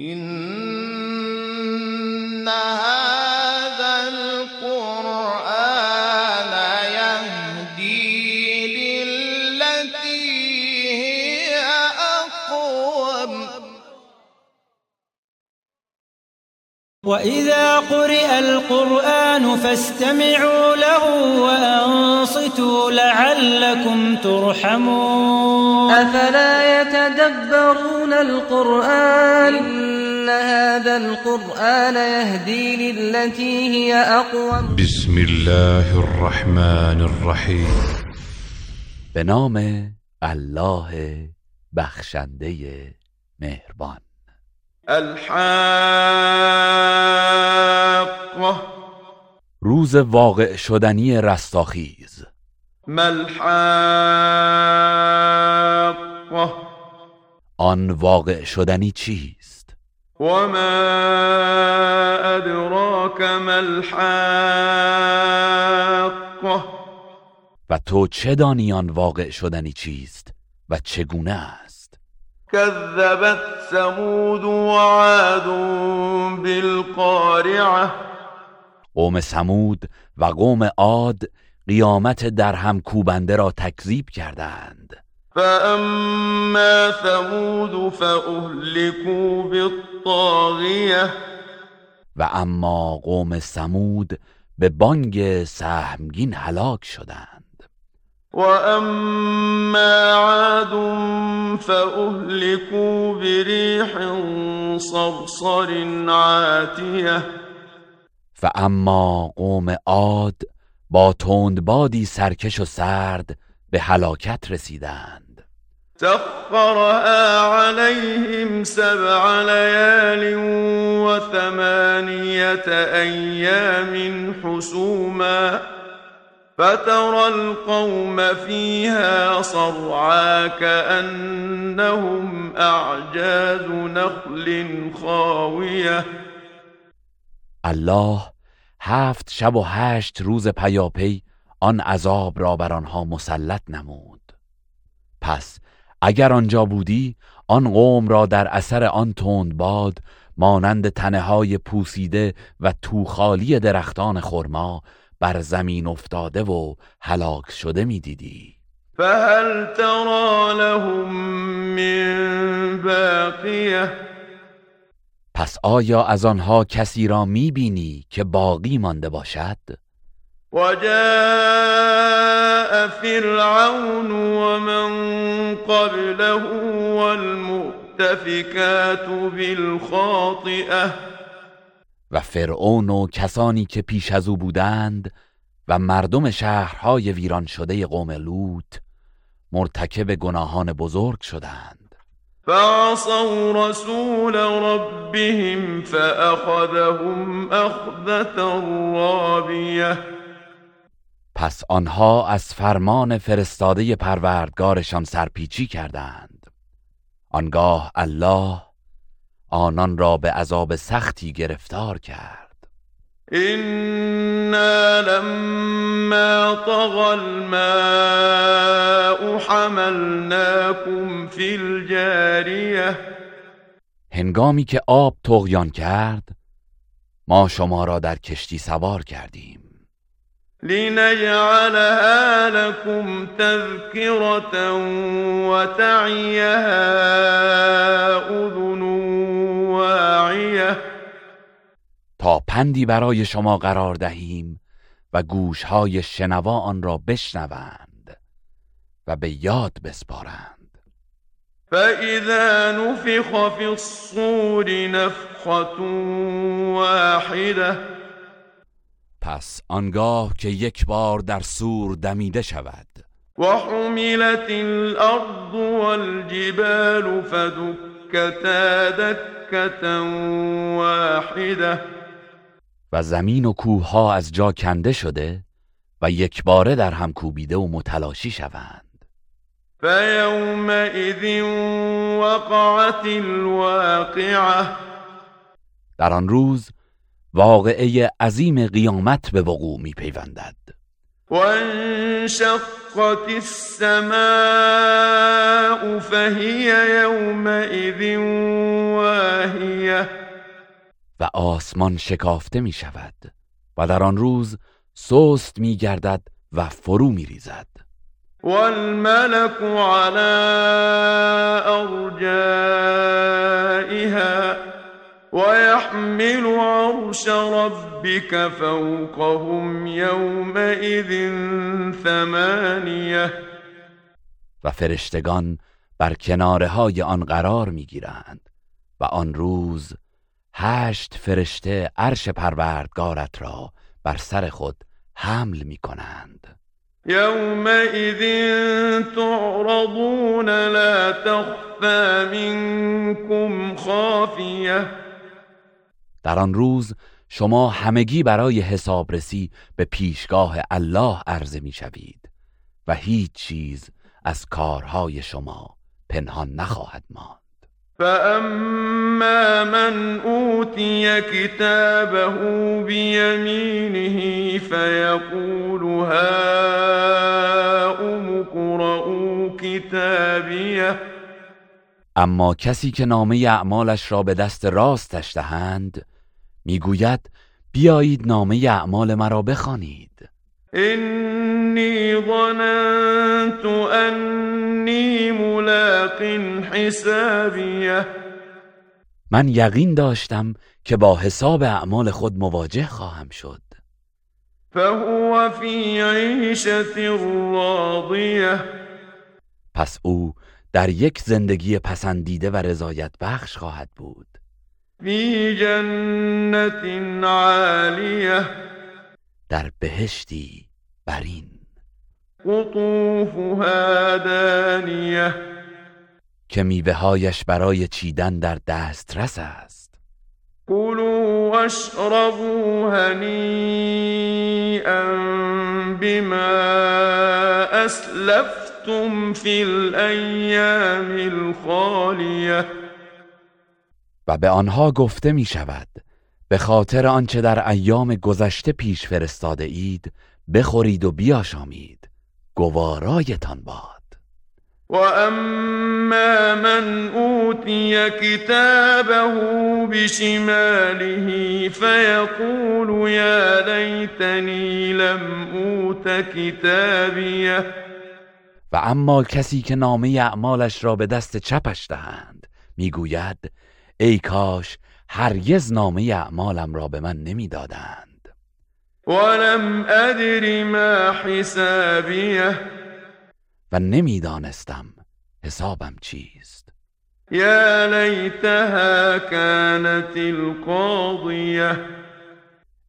إن القرآن فاستمعوا له وأنصتوا لعلكم ترحمون. أفلا يتدبرون القرآن؟ إن هذا القرآن يهدي للتي هي أقوم. بسم الله الرحمن الرحیم به نام الله بخشنده مهربان. الحاقة. روز واقع شدنی رستاخیز. ما الحاقة. آن واقع شدنی چیست؟ أدراك ما الحاقة. و تو چه دانی آن واقع شدنی چیست و چگونه است؟ كذبت ثمود وعاد بالقارعة. قوم سمود و قوم عاد قیامت در هم کوبنده را تکذیب کردند. فأما ثمود فأهلكوا بالطاغية. و اما قوم سمود به بانگ سهمگین هلاک شدند. وأما عاد فأهلكوا بريح صرصر عاتية. و اما قوم عاد با تندبادی سرکش و سرد به هلاکت رسیدند. سخرها عليهم سبع ليال وثمانية أيام حسوما. فترى القوم فيها صرعا كأنهم أعجاز نخل خاوية. الله هفت شب و هشت روز پیاپی آن عذاب را بر آنها مسلط نمود. پس اگر آنجا بودی آن قوم را در اثر آن تند باد مانند تنه های پوسیده و توخالی درختان خرما بر زمین افتاده و هلاک شده می‌دیدی. فهل ترى لهم من باقية پس آیا از آنها کسی را می‌بینی که باقی مانده باشد؟ وجاء فرعون ومن قبله والمؤتفكات بالخاطئة و فرعون و کسانی که پیش از او بودند و مردم شهرهای ویران شده قوم لوط مرتکب گناهان بزرگ شدند. فعصوا رسول ربهم فأخذهم أخذة رابية. پس آنها از فرمان فرستاده پروردگارشان سرپیچی کردند. آنگاه الله آنان را به عذاب سختی گرفتار کرد. إنا لما طغى الماء حملناكم في الجارية هنگامی که آب تغیان کرد ما شما را در کشتی سوار کردیم. لنجعلها لكم تذكرة وتعيها أذن واعية تا پندی برای شما قرار دهیم و گوشهای شنوا آن را بشنوند و به یاد بسپارند. فإذا نفخ في الصور نفخة واحدة پس آنگاه که یک بار در سور دمیده شود. وحملت الأرض والجبال فدكتا دكة واحدة. و زمین و کوه از جا کنده شده و یک باره در هم کوبیده و متلاشی شوند. فيومئذ وقعت الواقعة. در آن روز واقعه عظیم قیامت به وقوع می پیوندد وانشقت السماء فهي يومئذ واهية و آسمان شکافته می شود و در آن روز سست می گردد و فرو می ریزد والملك على أرجائها ويحمل عرش ربك فوقهم يومئذ ثمانية. و فرشتگان بر کناره های آن قرار می گیرند و آن روز هشت فرشته عرش پروردگارت را بر سر خود حمل می کنند يومئذ تعرضون لا تخفى منكم خافية در آن روز شما همگی برای حسابرسی به پیشگاه الله عرضه می شوید و هیچ چیز از کارهای شما پنهان نخواهد ماند. فأما من أوتي كتابه بيمينه فيقول هاؤم اقرءوا كتابيه اما کسی که نامه اعمالش را به دست راستش دهند می‌گوید بیایید نامه اعمال مرا بخوانید. إني ظننت أني ملاق حسابيه من یقین داشتم که با حساب اعمال خود مواجه خواهم شد. فهو في عيشة راضية پس او در یک زندگی پسندیده و رضایت بخش خواهد بود. في جنة عالية در بهشتی برین قطوفها دانية که میوههایش برای چیدن در دسترس است. كلوا واشربوا هنيئا بما أسلفتم في الأيام الخالية؟ و به آنها گفته می شود به خاطر آنچه در ایام گذشته پیش فرستاده اید بخورید و بیاشامید. گوارایتان باد. وأما من أوتي كتابه بشماله فيقول يا ليتني لم أوت كتابيه و اما کسی که نامه اعمالش را به دست چپش دهند می‌گوید ای کاش هرگز نامه اعمالم را به من نمی‌دادند. ولم أدر ما حسابيه و نمی‌دانستم حسابم چیست. يا ليتها كانت القاضية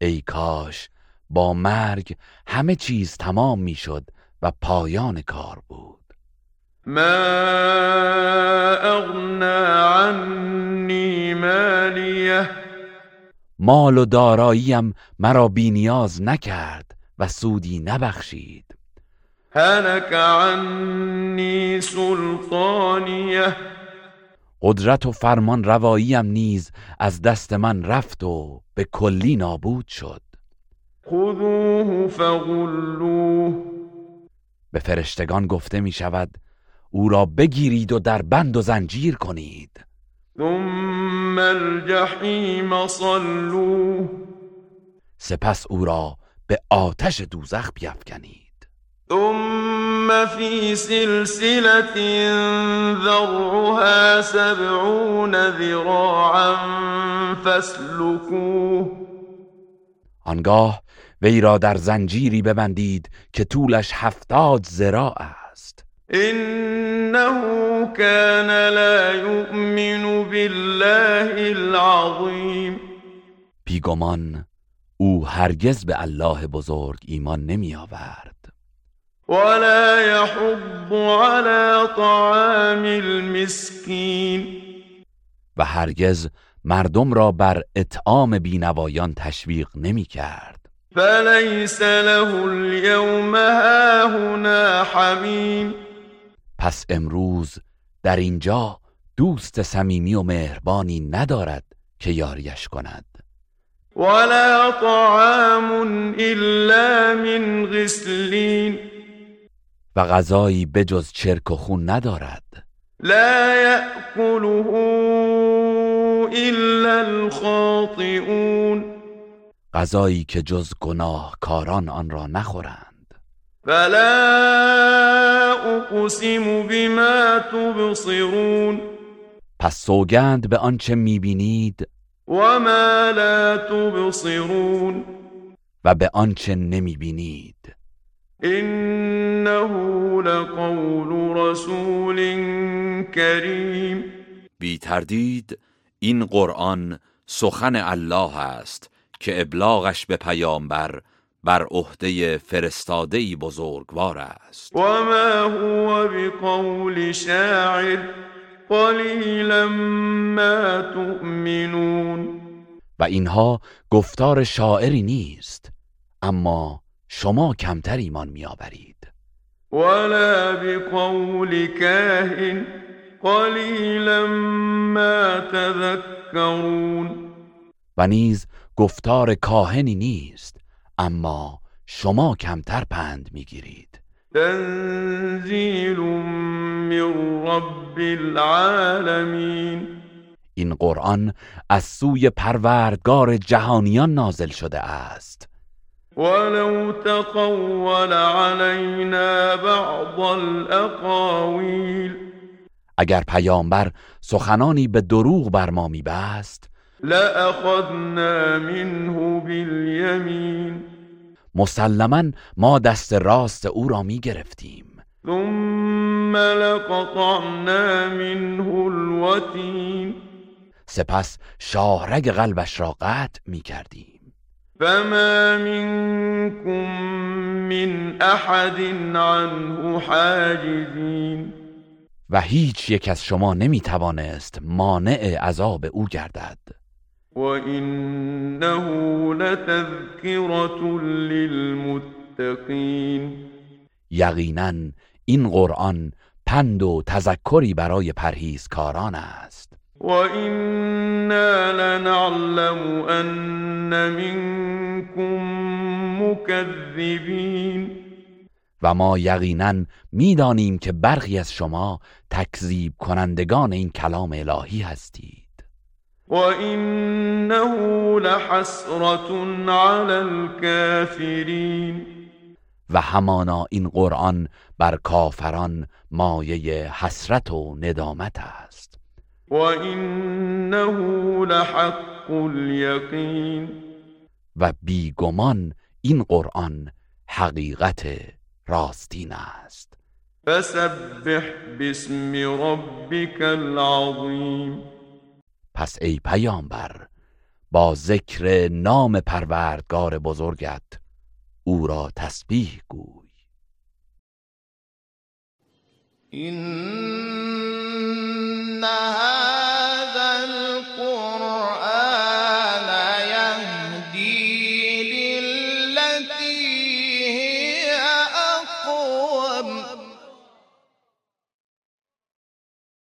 ای کاش با مرگ همه چیز تمام می‌شد و پایان کار بود. ما أغنى عني ماليه مال و داراییم مرا بینیاز نکرد و سودی نبخشید. هلك عني سلطانيه قدرت و فرمان رواییم نیز از دست من رفت و به کلی نابود شد. خذوه فغلوه. به فرشتگان گفته می شود او را بگیرید و در بند و زنجیر کنید. ثم الجحیم صلوه. سپس او را به آتش دوزخ بیفکنید. ثم في سلسلة ذرعها سبعون ذراعا فاسلكوه آنگاه وی را در زنجیری ببندید که طولش هفتاد زراع است. إنه كان لا يؤمن بالله العظيم بیگمان او هرگز به الله بزرگ ایمان نمی آورد. ولا يحض على طعام المسكين و هرگز مردم را بر اطعام بینوایان تشویق نمی کرد. فليس له اليوم هاهنا حميم. پس امروز در اینجا دوست صمیمی و مهربانی ندارد که یاریش کند. ولا طعام إلا من غسلين و غذایی بجز چرک و خون ندارد. لا يأكله إلا الخاطئون. غذایی که جز گناهکاران آن را نخورند. فلا اقسم بما تبصرون. پس سوگند به آنچه می‌بینید وما لا تبصرون. و به آنچه نمی‌بینید. إنه لقول رسول کریم. بی تردید این قرآن سخن الله است. که ابلاغش به پیامبر بر عهده فرستاده بزرگوار است. و ما هو بقول شاعر قلیلا ما تؤمنون. و اینها گفتار شاعری نیست اما شما کمتر ایمان میآورید. ولا بقول کاهن قلیلا ما تذکرون. و نیز گفتار کاهنی نیست اما شما کمتر پند می‌گیرید. تنزیل من رب العالمین. این قرآن از سوی پروردگار جهانیان نازل شده است. ولو تقول علينا بعض الاقاویل. اگر پیامبر سخنانی به دروغ بر ما میبست لأخذنا منه بالیمین مسلما ما دست راست او را می گرفتیم. ثم لقطعنا منه الوتین. سپس شاهرگ قلبش را قطع می کردیم. فما منكم من احد عنه حاجزین. و هیچ یک از شما نمی توانست مانع عذاب او گردد. وإنه لتذكرة للمتقين یقینا این قرآن پند و تذکری برای پرهیزکاران است. وإنا لنعلم أن منكم مكذبين و ما یقینا می‌دانیم که برخی از شما تکذیب کنندگان این کلام الهی هستید. وإنه لحسرة على الكافرين. و همانا این قرآن بر کافران مایه حسرت و ندامت است. وإنه لحق اليقين. و بیگمان این قرآن حقیقت راستین است. فسبح باسم ربك العظیم پس ای پیامبر با ذکر نام پروردگار بزرگت او را تسبیح گوی. این